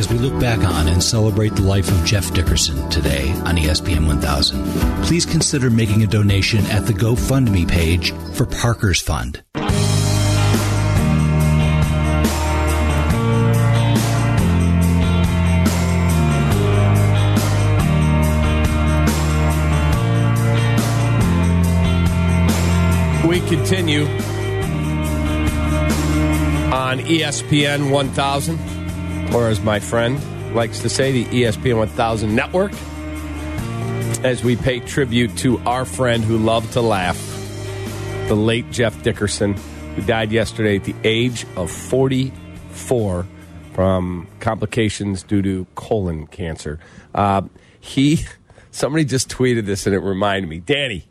as we look back on and celebrate the life of Jeff Dickerson today on ESPN 1000. Please consider making a donation at the GoFundMe page for Parker's Fund. We continue on ESPN 1000, or as my friend likes to say, the ESPN 1000 network, as we pay tribute to our friend who loved to laugh, the late Jeff Dickerson, who died yesterday at the age of 44 from complications due to colon cancer. Uh, he, somebody just tweeted this and it reminded me, Danny.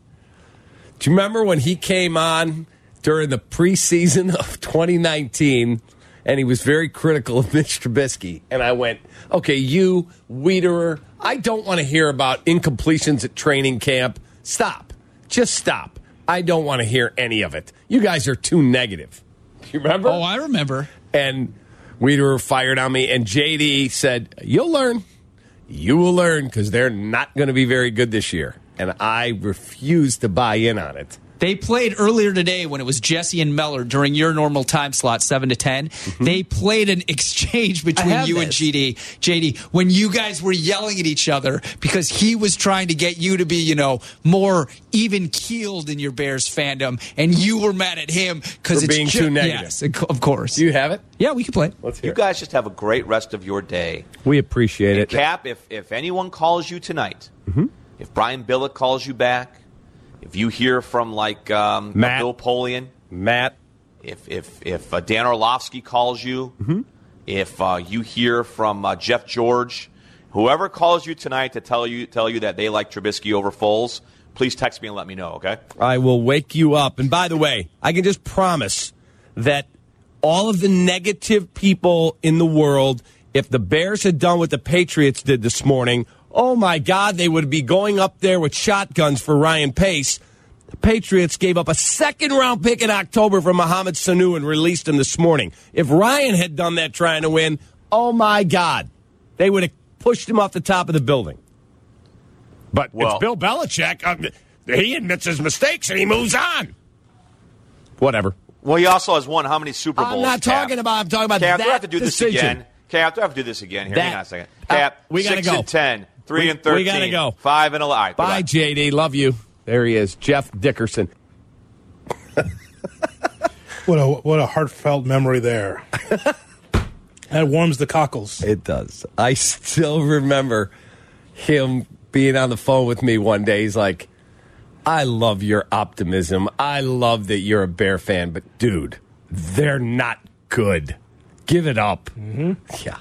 Do you remember when he came on during the preseason of 2019 and he was very critical of Mitch Trubisky? And I went, okay, you, Wiederer, I don't want to hear about incompletions at training camp. Stop. Just stop. I don't want to hear any of it. You guys are too negative. You remember? Oh, I remember. And Wiederer fired on me, and JD said, You'll learn. You will learn because they're not going to be very good this year. And I refuse to buy in on it. They played earlier today when it was Jesse and Meller during your normal time slot, seven to 10 They played an exchange between have you and this. GD, JD, when you guys were yelling at each other because he was trying to get you to be, you know, more even keeled in your Bears fandom, and you were mad at him because it's being ju- too negative. Yes, of course. Do you have it? yeah, we can play. Let's hear You guys just have a great rest of your day. We appreciate it. Kap, if, if anyone calls you tonight, Mm-hmm. if Brian Billick calls you back, if you hear from like um, Matt. Bill Polian, Matt, if if if uh, Dan Orlovsky calls you, Mm-hmm. if uh, you hear from uh, Jeff George, whoever calls you tonight to tell you tell you that they like Trubisky over Foles, please text me and let me know. Okay. I will wake you up. And by the way, I can just promise that all of the negative people in the world, if the Bears had done what the Patriots did this morning, oh my God, they would be going up there with shotguns for Ryan Pace. The Patriots gave up a second round pick in October for Mohamed Sanu and released him this morning. If Ryan had done that trying to win, oh my God, they would have pushed him off the top of the building. But Well- it's Bill Belichick. Uh, he admits his mistakes and he moves on. Whatever. Well, he also has won how many Super Bowls? I'm not Kap? talking about. I'm talking about Kap, that I have to do decision. this again? Kap, I have to do this again? Here, That- hang on a second. Uh, we gotta six go. and ten, three We- and thirteen, we gotta go. five and eleven. All right, Bye, goodbye. JD. Love you. There he is, Jeff Dickerson. What a what a heartfelt memory there. that warms the cockles. It does. I still remember him being on the phone with me one day. He's like, I love your optimism. I love that you're a Bear fan, but dude, they're not good. Give it up. Mm-hmm. Yeah.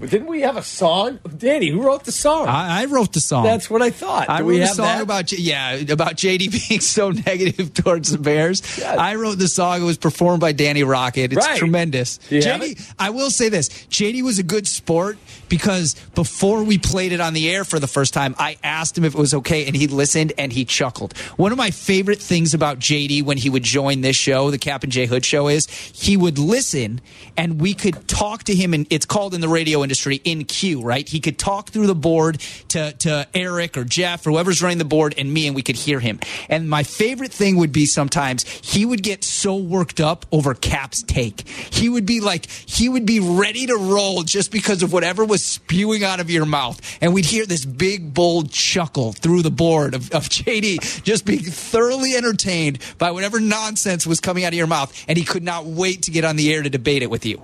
Didn't we have a song? Danny, who wrote the song? I, I wrote the song. That's what I thought. I Do wrote a song that? about yeah about JD being so negative towards the Bears. Yes. I wrote the song. It was performed by Danny Rocket. It's Right. tremendous. JD, I will say this: JD was a good sport because before we played it on the air for the first time, I asked him if it was okay, and he listened and he chuckled. One of my favorite things about JD when he would join this show, the Kap and J Hood show, is he would listen and we could talk to him, and it's called in the radio industry in queue, right? He could talk through the board to to Eric or Jeff or whoever's running the board and me, and we could hear him. And my favorite thing would be sometimes he would get so worked up over Kap's take. He would be like, he would be ready to roll just because of whatever was spewing out of your mouth. And we'd hear this big, bold chuckle through the board of, of JD just being thoroughly entertained by whatever nonsense was coming out of your mouth. And he could not wait to get on the air to debate it with you.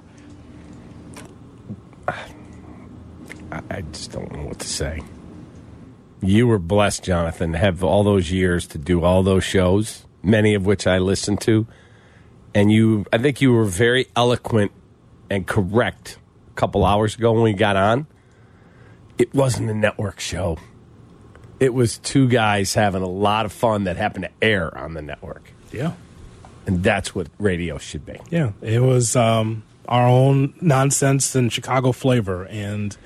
I, I just don't know what to say. You were blessed, Jonathan, to have all those years to do all those shows, many of which I listened to. And you, I think you were very eloquent and correct a couple hours ago when we got on. It wasn't a network show. It was two guys having a lot of fun that happened to air on the network. Yeah. And that's what radio should be. Yeah. It was um, our own nonsense and Chicago flavor. And,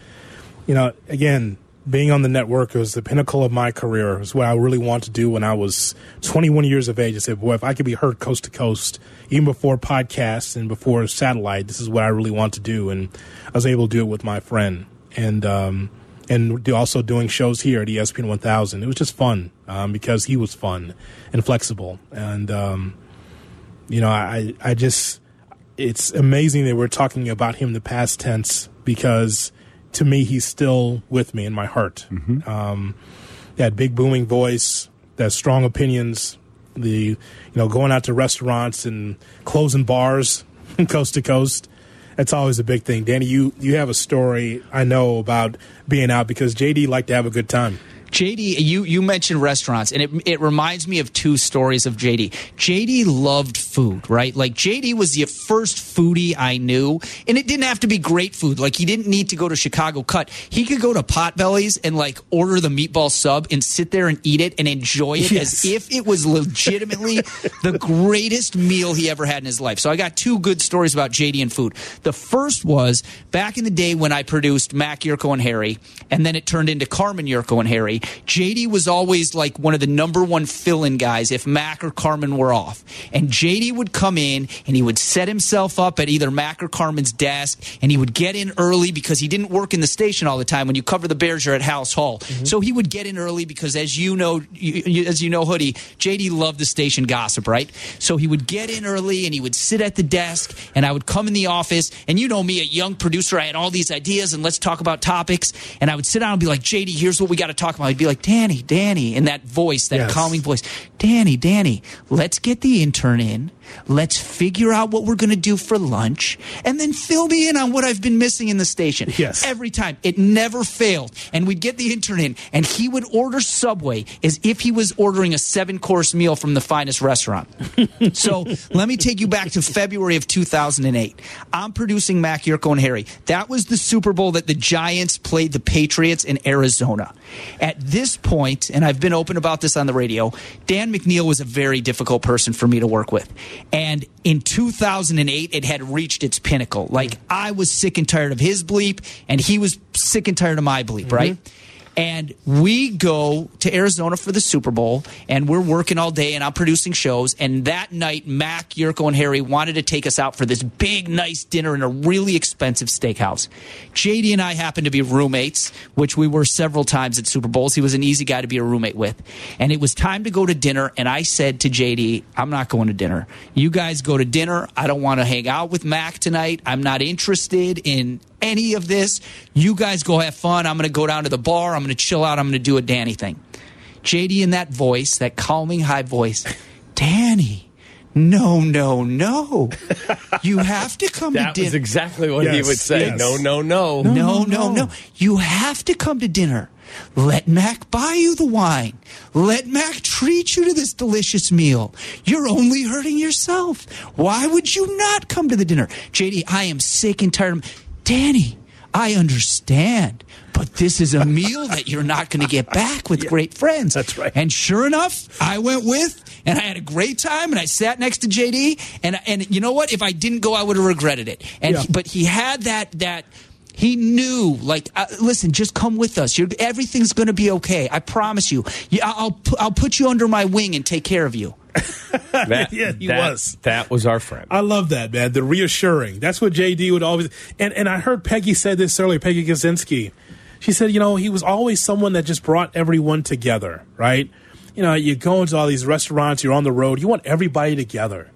you know, again, being on the network was the pinnacle of my career. It was what I really wanted to do when I was 21 years of age. I said, boy, if I could be heard coast to coast, even before podcasts and before satellite, this is what I really want to do. And I was able to do it with my friend. And, um, and also doing shows here at ESPN 1000. It was just fun um, because he was fun and flexible. And, um, you know, I, I just, it's amazing that we're talking about him in the past tense because to me, he's still with me in my heart. Mm-hmm. Um, that big booming voice, that strong opinions, the you know going out to restaurants and closing bars coast to coast. That's always a big thing. Danny, you you have a story I know about being out because JD liked to have a good time. JD, you, you mentioned restaurants, and it, it reminds me of two stories of JD. JD loved food, right? Like, JD was the first foodie I knew, and it didn't have to be great food. Like, he didn't need to go to Chicago Cut. He could go to Potbelly's and, like, order the meatball sub and sit there and eat it and enjoy it yes. as if it was legitimately the greatest meal he ever had in his life. So, I got two good stories about JD and food. The first was back in the day when I produced Mac, Jurko, and Harry, and then it turned into Carmen, Jurko, and Harry. JD was always like one of the number one fill in guys if Mac or Carmen were off. And JD would come in and he would set himself up at either Mac or Carmen's desk and he would get in early because he didn't work in the station all the time. When you cover the Bears, you're at Halas Hall. Mm-hmm. So he would get in early because, as you know, you, as you know, Hoodie, JD loved the station gossip, right? So he would get in early and he would sit at the desk and I would come in the office. And you know me, a young producer, I had all these ideas and let's talk about topics. And I would sit down and be like, JD, here's what we got to talk about. I'd be like, Danny, Danny, in that voice, that yes. calming voice. Danny, Danny, let's get the intern in. Let's figure out what we're going to do for lunch and then fill me in on what I've been missing in the station. Yes. Every time. It never failed. And we'd get the intern in and he would order Subway as if he was ordering a seven course meal from the finest restaurant. so let me take you back to February of 2008. I'm producing Mac, Jurko, and Harry. That was the Super Bowl that the Giants played the Patriots in Arizona. At this point, and I've been open about this on the radio, Dan McNeil was a very difficult person for me to work with. And in 2008, it had reached its pinnacle. Like, I was sick and tired of his bleep, and he was sick and tired of my bleep, mm-hmm. right? And we go to Arizona for the Super Bowl, and we're working all day, and I'm producing shows. And that night, Mac, Jurko, and Harry wanted to take us out for this big, nice dinner in a really expensive steakhouse. JD and I happened to be roommates, which we were several times at Super Bowls. He was an easy guy to be a roommate with. And it was time to go to dinner, and I said to JD, I'm not going to dinner. You guys go to dinner. I don't want to hang out with Mac tonight. I'm not interested in any of this. You guys go have fun. I'm going to go down to the bar. I'm going to chill out. I'm going to do a Danny thing. JD in that voice, that calming high voice, Danny. No, no, no. You have to come that to dinner. That was exactly what yes, he would say. Yes. No, no, no. No, no, no, no. You have to come to dinner. Let Mac buy you the wine. Let Mac treat you to this delicious meal. You're only hurting yourself. Why would you not come to the dinner? JD, I am sick and tired of Danny, I understand, but this is a meal that you're not going to get back with yeah, great friends. That's right. And sure enough, I went with, and I had a great time, and I sat next to JD, and and you know what? If I didn't go, I would have regretted it. And yeah. he, but he had that that. He knew, like, uh, listen, just come with us. You're, everything's going to be okay. I promise you. Yeah, I'll I'll put you under my wing and take care of you. that, yeah, he that, was. That was our friend. I love that, man. The reassuring. That's what JD would always. And and I heard Peggy say this earlier. Peggy Kusinski. She said, you know, he was always someone that just brought everyone together, right? You know, you go into all these restaurants, you're on the road, you want everybody together.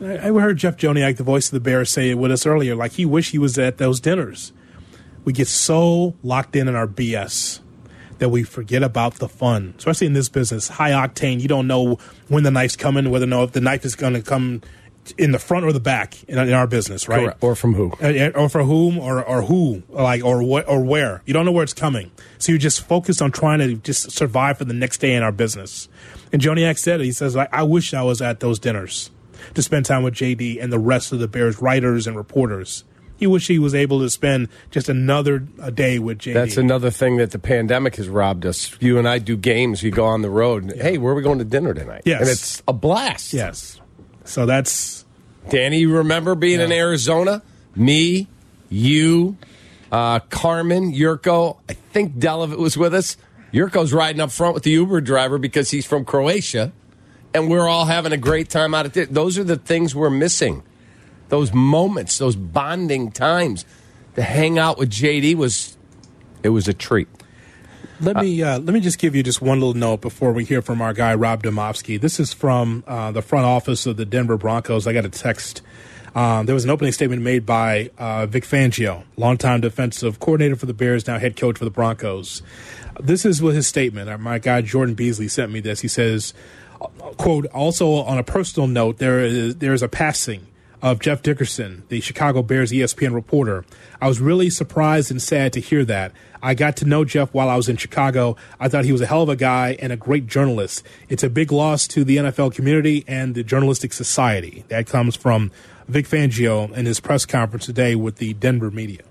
I, I heard Jeff Joniak, the voice of the Bears, say it with us earlier. Like he wished he was at those dinners. We get so locked in in our BS that we forget about the fun, especially in this business. High octane, you don't know when the knife's coming, whether know if the knife is going to come in the front or the back in, in our business, right? Correct. Or from who? Or for whom, or or who, like or what or where. You don't know where it's coming, so you're just focused on trying to just survive for the next day in our business. And Joniak said it. He says, "I wish I was at those dinners to spend time with JD and the rest of the Bears writers and reporters." He wish he was able to spend just another day with JD. That's another thing that the pandemic has robbed us. You and I do games. You go on the road. And. Hey, where are we going to dinner tonight? Yes, and it's a blast. Yes. So that's Danny. You remember being yeah. in Arizona? Me, you, Uh, Carmen, Jurko, I think Delavitt was with us. Jurko's riding up front with the Uber driver because he's from Croatia, and we're all having a great time out of it. Those are the things we're missing. Those moments, those bonding times. To hang out with JD was, it was a treat. Let me uh, let me just give you just one little note before we hear from our guy Rob Demovsky. This is from uh, the front office of the Denver Broncos. I got a text. Um, there was an opening statement made by uh, Vic Fangio, longtime defensive coordinator for the Bears, now head coach for the Broncos. This is what his statement. Uh, my guy Jordan Beasley sent me this. He says, "quote Also on a personal note, there is there is a passing." Of Jeff Dickerson, the Chicago Bears ESPN reporter. I was really surprised and sad to hear that. I got to know Jeff while I was in Chicago. I thought he was a hell of a guy and a great journalist. It's a big loss to the NFL community and the journalistic society. That comes from Vic Fangio in his press conference today with the Denver media.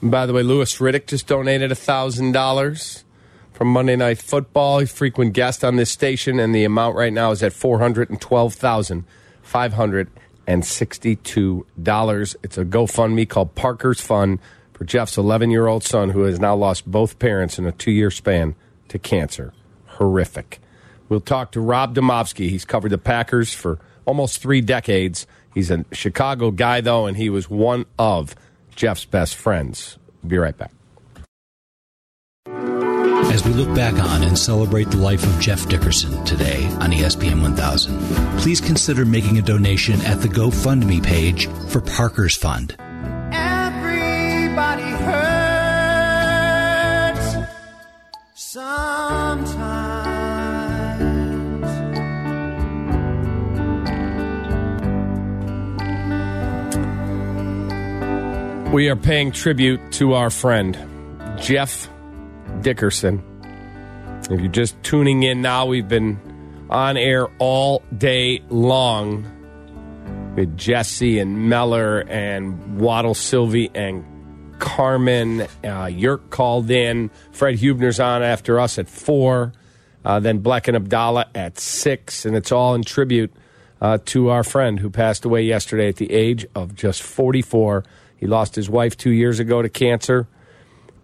By the way, Louis Riddick just donated $1,000 from Monday Night Football. He's a frequent guest on this station, and the amount right now is at 412500 and $62. It's a GoFundMe called Parker's Fund for Jeff's 11 year old son who has now lost both parents in a two year span to cancer. Horrific. We'll talk to Rob Demovsky. He's covered the Packers for almost three decades. He's a Chicago guy, though, and he was one of Jeff's best friends. be right back. As we look back on and celebrate the life of Jeff Dickerson today on ESPN 1000, please consider making a donation at the GoFundMe page for Parker's Fund. Everybody hurts sometimes. We are paying tribute to our friend, Jeff Dickerson. If you're just tuning in now, we've been on air all day long with Jesse and Meller and Waddle Silvy and Carmen. Uh, Yerk called in. Fred Hubner's on after us at four. Uh, then Bleck and Abdallah at six. And it's all in tribute uh, to our friend who passed away yesterday at the age of just 44. He lost his wife two years ago to cancer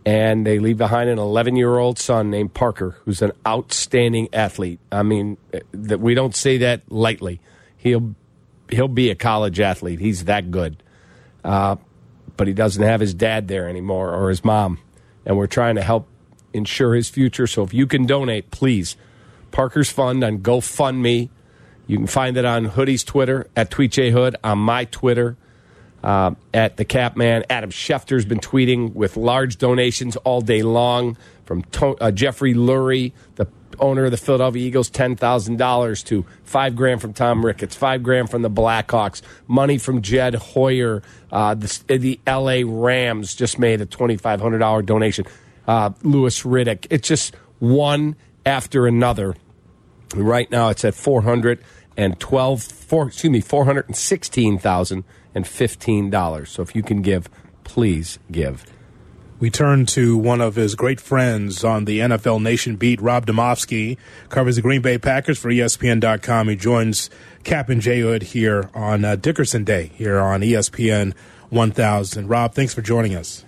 and they leave behind an 11 year old son named Parker, who's an outstanding athlete. I mean, that we don't say that lightly. He'll he'll be a college athlete. He's that good, uh, but he doesn't have his dad there anymore or his mom, and we're trying to help ensure his future. So if you can donate, please, Parker's Fund on GoFundMe. You can find it on Hoodie's Twitter at TweetJHood, on my Twitter uh, at the Kapman. Adam Schefter's been tweeting with large donations all day long from to- uh, Jeffrey Lurie, the owner of the Philadelphia Eagles, ten thousand dollars to five grand from Tom Ricketts, five grand from the Blackhawks, money from Jed Hoyer. Uh, the, the L.A. Rams just made a twenty five hundred dollar donation. Uh, Louis Riddick. It's just one after another. Right now, it's at four hundred and twelve. Four, excuse me, four hundred and sixteen thousand and $15. So if you can give, please give. We turn to one of his great friends on the NFL Nation beat, Rob Demovsky, covers the Green Bay Packers for ESPN.com. He joins Cap and J Hood here on uh, Dickerson Day here on ESPN 1000. Rob, thanks for joining us.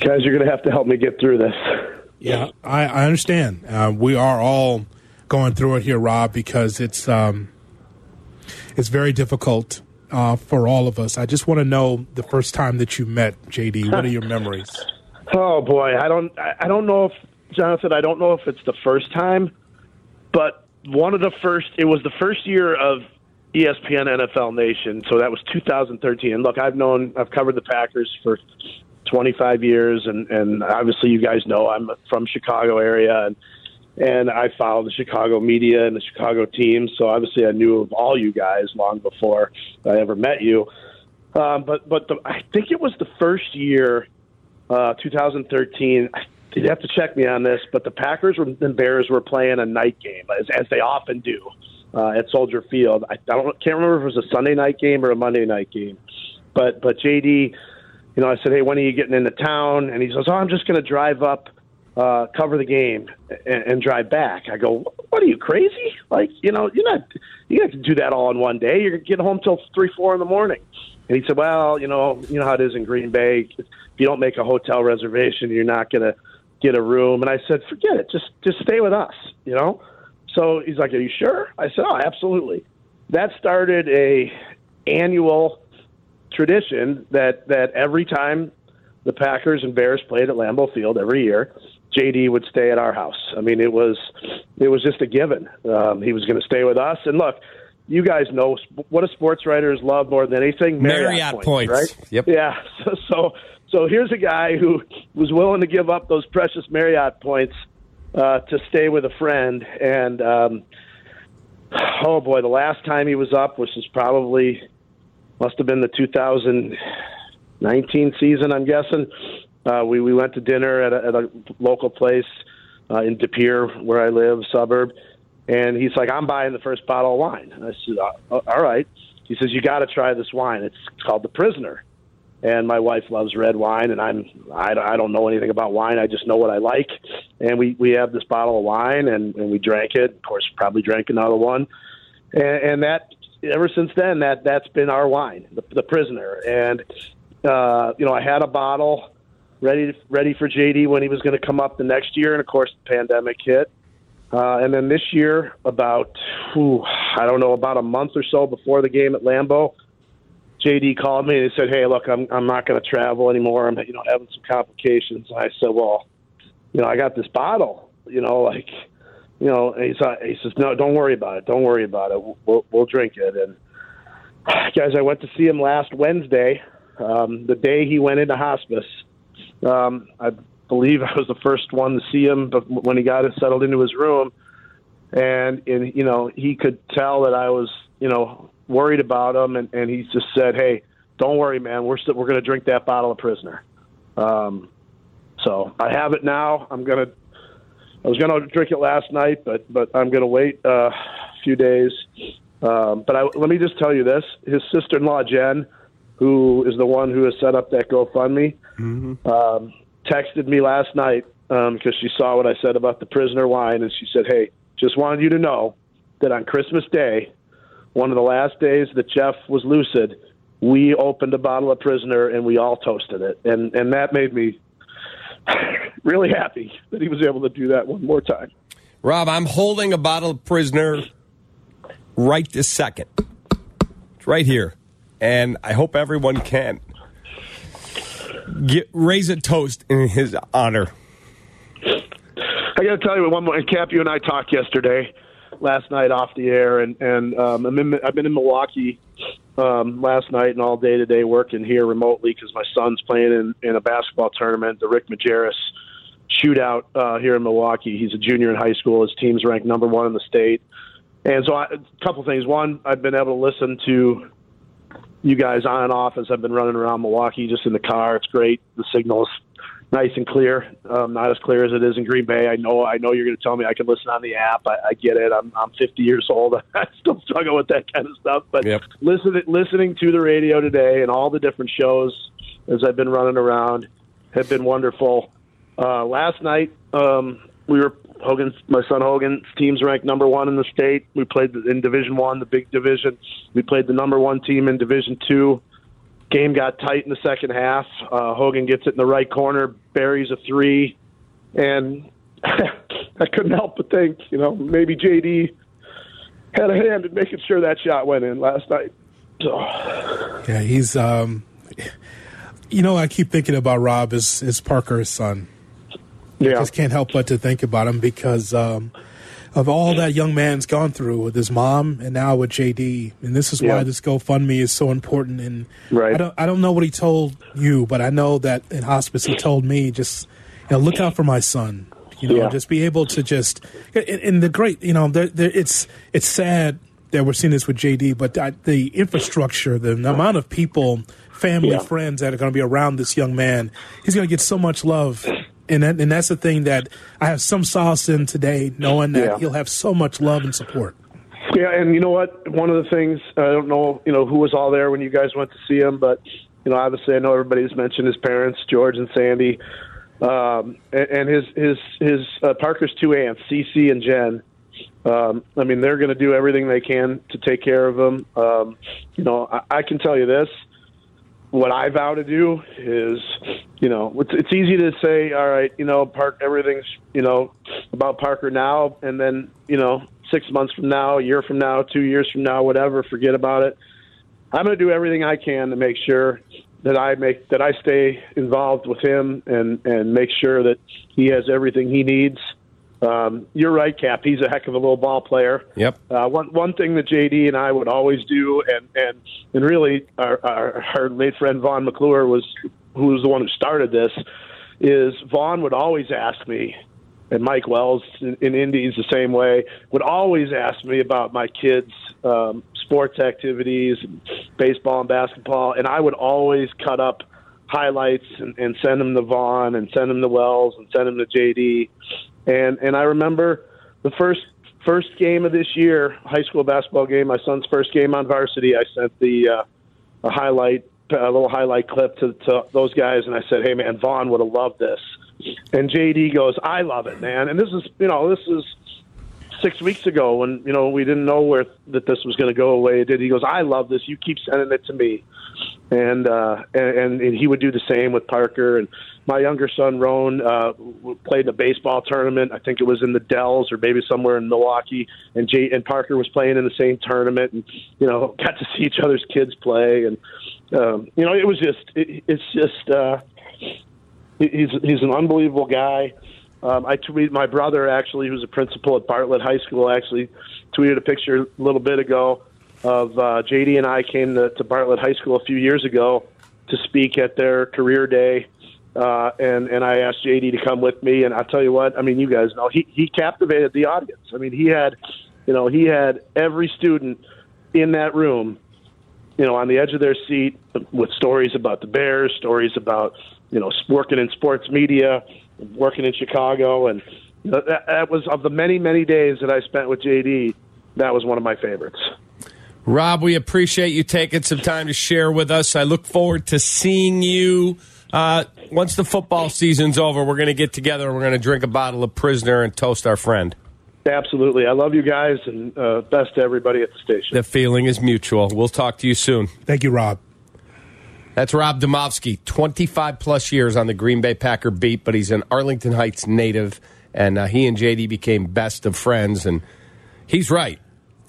Guys, you're going to have to help me get through this. Yeah, I, I understand. Uh, we are all going through it here, Rob, because it's um, it's very difficult uh, for all of us. I just want to know the first time that you met JD. What are your memories? Oh boy, I don't. I don't know if Jonathan. I don't know if it's the first time, but one of the first. It was the first year of ESPN NFL Nation, so that was 2013. And look, I've known, I've covered the Packers for 25 years, and and obviously you guys know I'm from Chicago area, and and I followed the Chicago media and the Chicago team. So obviously, I knew of all you guys long before I ever met you. Um, but but the, I think it was the first year, uh, 2013. You'd have to check me on this, but the Packers and Bears were playing a night game, as, as they often do uh, at Soldier Field. I, I don't can't remember if it was a Sunday night game or a Monday night game, but but JD, you know, I said, hey, when are you getting into town? And he says, oh, I'm just going to drive up uh, cover the game and, and drive back. I go, what are you crazy? Like, you know, you're not, you have to do that all in one day. You're getting home till three, four in the morning. And he said, "Well, you know, you know how it is in Green Bay. If you don't make a hotel reservation, you're not going to get a room." And I said, "Forget it. Just just stay with us." You know. So he's like, "Are you sure?" I said, "Oh, absolutely." That started a annual tradition that that every time the Packers and Bears played at Lambeau Field every year, JD would stay at our house. I mean, it was it was just a given. Um, he was going to stay with us. And look, you guys know what do sports writers love more than anything? Marriott, Marriott points, points, right? Yep. Yeah. So, so so here's a guy who was willing to give up those precious Marriott points uh, to stay with a friend. And um, oh boy, the last time he was up, which is probably must have been the 2019 season, I'm guessing. Uh, we we went to dinner at a, at a local place uh, in De Pere, where I live, suburb, and he's like, "I'm buying the first bottle of wine." And I said, uh, "All right." He says, "You got to try this wine. It's called the Prisoner." And my wife loves red wine, and I'm I, I don't know anything about wine. I just know what I like. And we we have this bottle of wine, and and we drank it. Of course, probably drank another one, and, and that ever since then that that's been our wine, the, the Prisoner. And uh, you know, I had a bottle ready ready for JD when he was going to come up the next year, and of course the pandemic hit. Uh, and then this year, about whew, I don't know, about a month or so before the game at Lambeau, JD called me and he said, "Hey, look, I'm I'm not going to travel anymore. I'm you know having some complications." And I said, "Well, you know, I got this bottle. You know, like, you know." And he's he says, "No, don't worry about it. Don't worry about it. We'll we'll drink it." And guys, I went to see him last Wednesday, um, the day he went into hospice um, I believe I was the first one to see him but when he got settled into his room, and and you know he could tell that I was you know worried about him, and, and he just said, "Hey, don't worry, man. We're still, we're going to drink that bottle of prisoner." Um, so I have it now. I'm gonna. I was going to drink it last night, but but I'm going to wait uh, a few days. Um, but I, let me just tell you this: his sister-in-law Jen who is the one who has set up that GoFundMe, mm-hmm. um, texted me last night because um, she saw what I said about the prisoner wine, and she said, "Hey, just wanted you to know that on Christmas Day, one of the last days that Jeff was lucid, we opened a bottle of prisoner and we all toasted it, and and that made me really happy that he was able to do that one more time." Rob, I'm holding a bottle of prisoner right this second. It's right here and I hope everyone can get, raise a toast in his honor. I got to tell you one more. Kap, you and I talked yesterday, last night off the air, and and um, I'm in, I've been in Milwaukee um, last night and all day today working here remotely because my son's playing in, in a basketball tournament, the Rick Majerus shootout uh, here in Milwaukee. He's a junior in high school. His team's ranked number one in the state. And so, I, a couple things. One, I've been able to listen to you guys on and off as I've been running around Milwaukee just in the car. It's great. The signal's nice and clear. Um, not as clear as it is in Green Bay. I know. I know you're going to tell me I can listen on the app. I, I get it. I'm I'm 50 years old. I still struggle with that kind of stuff. But yep. listening listening to the radio today and all the different shows as I've been running around have been wonderful. Uh, last night um, we were Hogan's my son Hogan's team's ranked number one in the state. We played in Division One, the big division. We played the number one team in Division Two. Game got tight in the second half. Uh, Hogan gets it in the right corner, buries a three, and I couldn't help but think, you know, maybe JD had a hand in making sure that shot went in last night. So. Yeah, he's. um You know, I keep thinking about Rob as is Parker's son yeah. I just can't help but to think about him because um, of all that young man's gone through with his mom and now with JD. And this is yeah. why this GoFundMe is so important. And right. I don't I don't know what he told you, but I know that in hospice he told me just you know look out for my son. You know, yeah. just be able to just and, and the great you know there, there, it's it's sad that we're seeing this with JD, but the infrastructure, the, the amount of people, family, yeah. friends that are going to be around this young man, he's going to get so much love and that, and that's the thing that I have some solace in today, knowing that yeah. he'll have so much love and support. Yeah, and you know what? One of the things I don't know, you know, who was all there when you guys went to see him, but you know, obviously, I know everybody's mentioned his parents, George and Sandy, um, and, and his his his uh, Parker's two aunts, Cece and Jen. Um, I mean, they're going to do everything they can to take care of him. Um, you know, I, I can tell you this: what I vow to do is, you know, it's, it's easy to say, all right, you know, Park, everything's, you know, about Parker now, and then, you know, six months from now, a year from now, two years from now, whatever, forget about it. I'm going to do everything I can to make sure that I make that I stay involved with him and and make sure that he has everything he needs. Um, you're right, Kap. He's a heck of a little ball player. Yep. Uh, one one thing that JD and I would always do, and and and really our our, our late friend Vaughn McClure was who was the one who started this, is Vaughn would always ask me, and Mike Wells in, in Indies the same way would always ask me about my kids' um, sports activities, baseball and basketball, and I would always cut up highlights and, and send them to Vaughn and send them to Wells and send them to JD, and and I remember the first first game of this year, high school basketball game, my son's first game on varsity. I sent the uh, a highlight a little highlight clip to, to those guys, and I said, "Hey, man, Vaughn would have loved this." And JD goes, "I love it, man." And this is, you know, this is six weeks ago when you know we didn't know where that this was going to go away. It did. He goes, "I love this. You keep sending it to me," and uh, and, and he would do the same with Parker. And my younger son Roan uh, played in a baseball tournament. I think it was in the Dells or maybe somewhere in Milwaukee. And Jay and Parker was playing in the same tournament, and you know got to see each other's kids play. And um, you know it was just it, it's just uh, he's he's an unbelievable guy. Um, I tweeted my brother actually, who's a principal at Bartlett High School, actually tweeted a picture a little bit ago of uh, JD and I came to, to Bartlett High School a few years ago to speak at their career day, uh, and and I asked JD to come with me. And I'll tell you what, I mean, you guys know he he captivated the audience. I mean, he had, you know, he had every student in that room, you know, on the edge of their seat with stories about the Bears, stories about you know working in sports media working in Chicago, and that, that was of the many many days that I spent with JD. That was one of my favorites. Rob, we appreciate you taking some time to share with us. I look forward to seeing you. Uh, once the football season's over, we're going to get together and we're going to drink a bottle of Prisoner and toast our friend. Absolutely. I love you guys and uh, best to everybody at the station. The feeling is mutual. We'll talk to you soon. Thank you, Rob. That's Rob Demovsky, 25 plus years on the Green Bay Packer beat, but he's an Arlington Heights native, and uh, he and JD became best of friends. And he's right.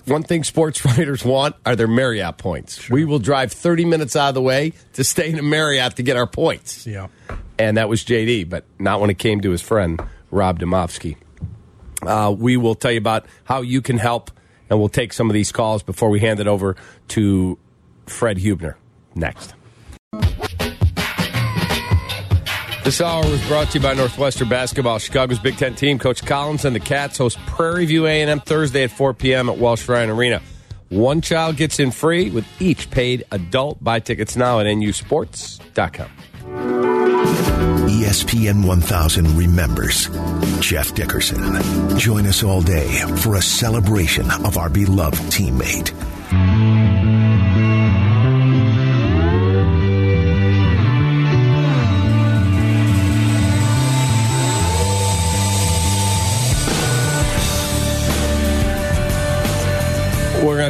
One thing sports writers want are their Marriott points. Sure. We will drive 30 minutes out of the way to stay in a Marriott to get our points. Yeah. And that was JD, but not when it came to his friend, Rob Demovsky. Uh, we will tell you about how you can help, and we'll take some of these calls before we hand it over to Fred Hubner next. This hour was brought to you by Northwestern Basketball. Chicago's Big Ten team, Coach Collins and the Cats host Prairie View A&M Thursday at 4 p.m. at Welsh Ryan Arena. One child gets in free with each paid adult. Buy tickets now at nusports.com. ESPN 1000 remembers Jeff Dickerson. Join us all day for a celebration of our beloved teammate.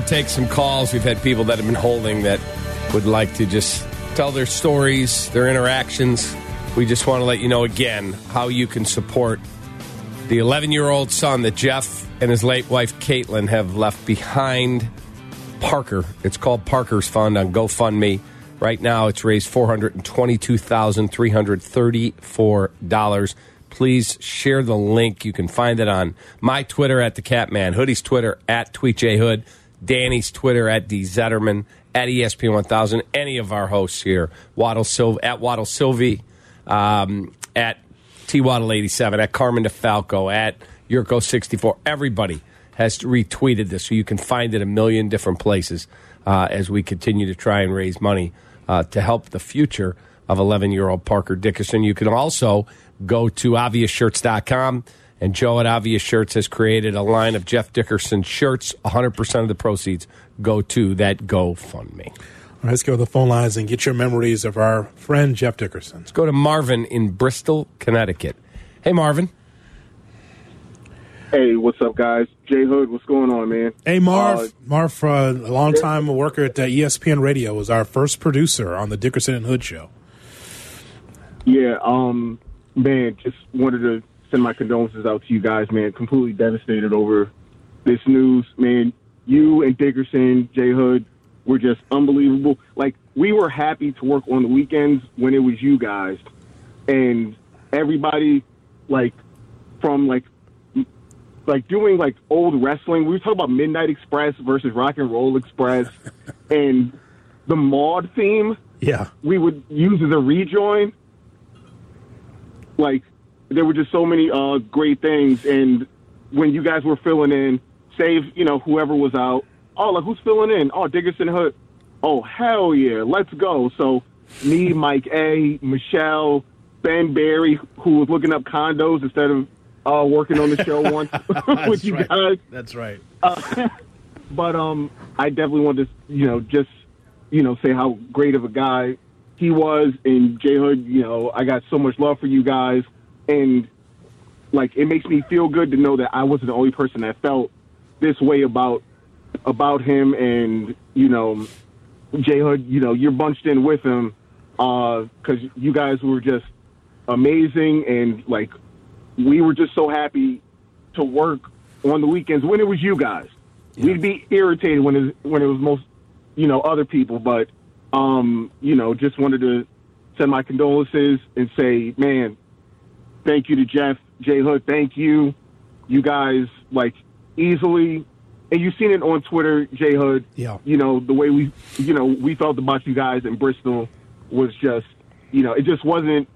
Take some calls. We've had people that have been holding that would like to just tell their stories, their interactions. We just want to let you know again how you can support the 11 year old son that Jeff and his late wife Caitlin have left behind Parker. It's called Parker's Fund on GoFundMe. Right now, it's raised $422,334. Please share the link. You can find it on my Twitter at the Kapman, Hoodie's Twitter at TweetJHood, Danny's Twitter at D Zederman, at ESPN 1000, any of our hosts here, Waddle Sil- at Waddle Silvy, um, at T Waddle 87, at Carmen DeFalco, at Jurko 64. Everybody has retweeted this, so you can find it a million different places uh, as we continue to try and raise money uh, to help the future of 11 year old Parker Dickerson. You can also go to obviousshirts.com. And Joe at Obvious Shirts has created a line of Jeff Dickerson shirts. 100% of the proceeds go to that GoFundMe. Right, let's go to the phone lines and get your memories of our friend Jeff Dickerson. Let's go to Marvin in Bristol, Connecticut. Hey, Marvin. Hey, what's up, guys? Jay Hood, what's going on, man? Hey, Marv. Uh, Marv, uh, a long time worker at uh, ESPN Radio, was our first producer on the Dickerson and Hood show. Yeah, um, man, just wanted to send my condolences out to you guys, man. Completely devastated over this news, man. You and Dickerson, Jay Hood, were just unbelievable. Like we were happy to work on the weekends when it was you guys, and everybody, like from like like doing like old wrestling. We were talking about Midnight Express versus Rock and Roll Express, and the Maud theme Yeah. we would use as a rejoin. Like there were just so many uh, great things, and when you guys were filling in, save you know whoever was out. Oh, like who's filling in? Oh, Dickerson Hood. Oh, hell yeah, let's go. So me, Mike A, Michelle, Ben Barry, who was looking up condos instead of uh, working on the show once with you right. guys. That's right. But um, I definitely want to, you know, just you know, say how great of a guy he was, and Jay Hood. You know, I got so much love for you guys, and like it makes me feel good to know that I wasn't the only person that felt this way about about him, and you know, Jay Hood. You know, you're bunched in with him because you guys were just amazing, and like we were just so happy to work on the weekends when it was you guys. We'd be irritated when it when it was most, you know, other people. But, um, you know, just wanted to send my condolences and say, man, thank you to Jeff Jay Hood. Thank you, you guys. Like easily, and you've seen it on Twitter, Jay Hood. Yeah. You know the way we, you know, we felt about you guys in Bristol was just, you know, it just wasn't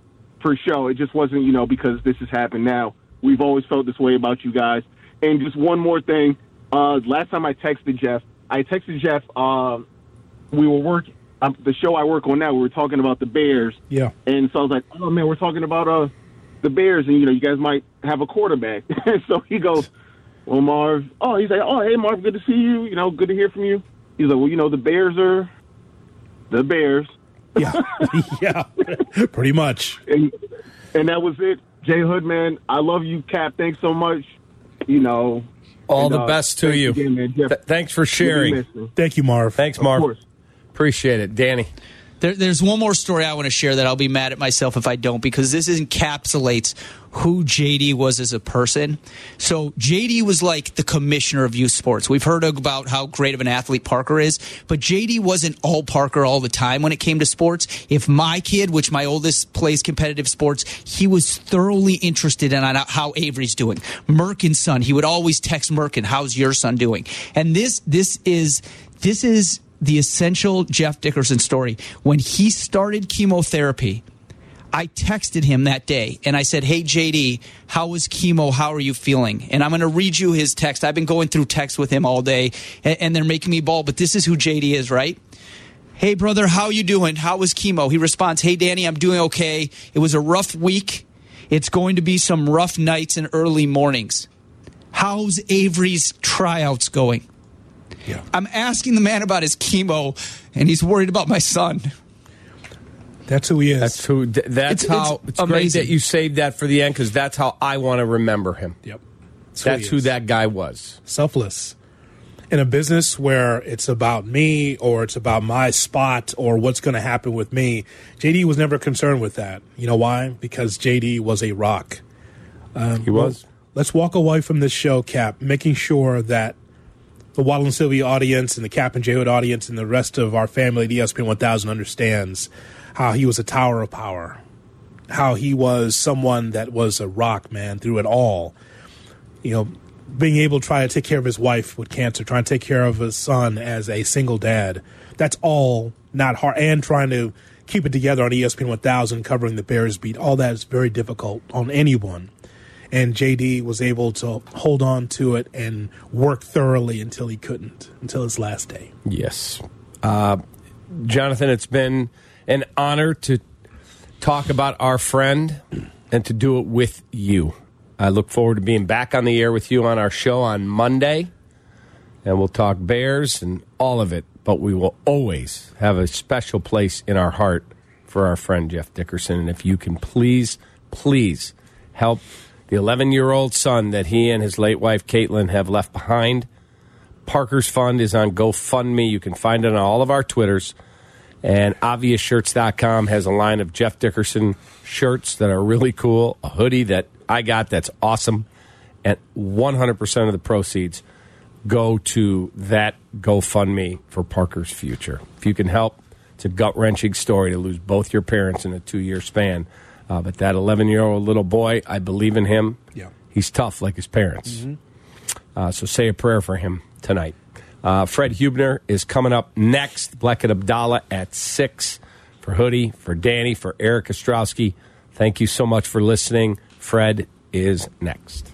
for show. It just wasn't, you know, because this has happened now. We've always felt this way about you guys. And just one more thing. Uh, last time I texted Jeff, I texted Jeff. Um, we were working um, the show I work on now. We were talking about the Bears, Yeah. and so I was like, "Oh man, we're talking about uh the Bears, and you know, you guys might have a quarterback." so he goes, "Well, Marv, oh, he's like, oh, hey, Marv, good to see you. You know, good to hear from you." He's like, "Well, you know, the Bears are the Bears." Yeah. yeah. Pretty much. and and that was it. Jay Hood, man, I love you, Kap. Thanks so much. You know, All and, the uh, best to thanks you. again, man. Jeff, Th- thanks for sharing. Thank you, Marv. Thanks, Of Marv. course. Appreciate it, Danny. There, there's one more story I want to share that I'll be mad at myself if I don't because this encapsulates who JD was as a person. So JD was like the commissioner of youth sports. We've heard about how great of an athlete Parker is, but JD wasn't all Parker all the time when it came to sports. If my kid, which my oldest plays competitive sports, he was thoroughly interested in how Avery's doing. Merkin's son, he would always text Merkin, "How's your son doing?" And this this is this is the essential Jeff Dickerson story. When he started chemotherapy, I texted him that day and I said, Hey, JD, how was chemo? How are you feeling? And I'm going to read you his text. I've been going through text with him all day and, they're making me ball, but this is who JD is, right? Hey, brother, how you doing? How was chemo? He responds, Hey, Danny, I'm doing okay. It was a rough week. It's going to be some rough nights and early mornings. How's Avery's tryouts going? Yeah. I'm asking the man about his chemo, and he's worried about my son. That's who he is. That's who. th- That's It's- how. it's It's, great that you saved that for the end because that's how I want to remember him. yep. That's, That's he who is. that guy was. selfless. In a business where it's about me or it's about my spot or what's going to happen with me, JD was never concerned with that. You know why? Because JD was a rock. Um, he was. Let's walk away from this show, Kap, making sure that the Waddle and Sylvia audience and the Kap and J audience and the rest of our family, the ESPN 1000, understands how he was a tower of power, how he was someone that was a rock, man, through it all. You know, being able to try to take care of his wife with cancer, trying to take care of his son as a single dad. That's all not hard. And trying to keep it together on ESPN 1000, covering the Bears beat. All that is very difficult on anyone. And JD was able to hold on to it and work thoroughly until he couldn't, until his last day. Yes. Uh, Jonathan, it's been an honor to talk about our friend and to do it with you. I look forward to being back on the air with you on our show on Monday, and we'll talk Bears and all of it. But we will always have a special place in our heart for our friend Jeff Dickerson. And if you can please, please help the 11 year old son that he and his late wife Caitlin have left behind. Parker's Fund is on GoFundMe. You can find it on all of our Twitters. And ObviousShirts.com has a line of Jeff Dickerson shirts that are really cool, a hoodie that I got that's awesome. And 100% of the proceeds go to that GoFundMe for Parker's future. If you can help, it's a gut wrenching story to lose both your parents in a two year span. Uh, but that 11 year old little boy, I believe in him. Yeah. He's tough like his parents. Uh, so say a prayer for him tonight. Uh, Fred Hubner is coming up next. Bleckett Abdallah at 6 for Hoodie, for Danny, for Eric Ostrowski. Thank you so much for listening. Fred is next.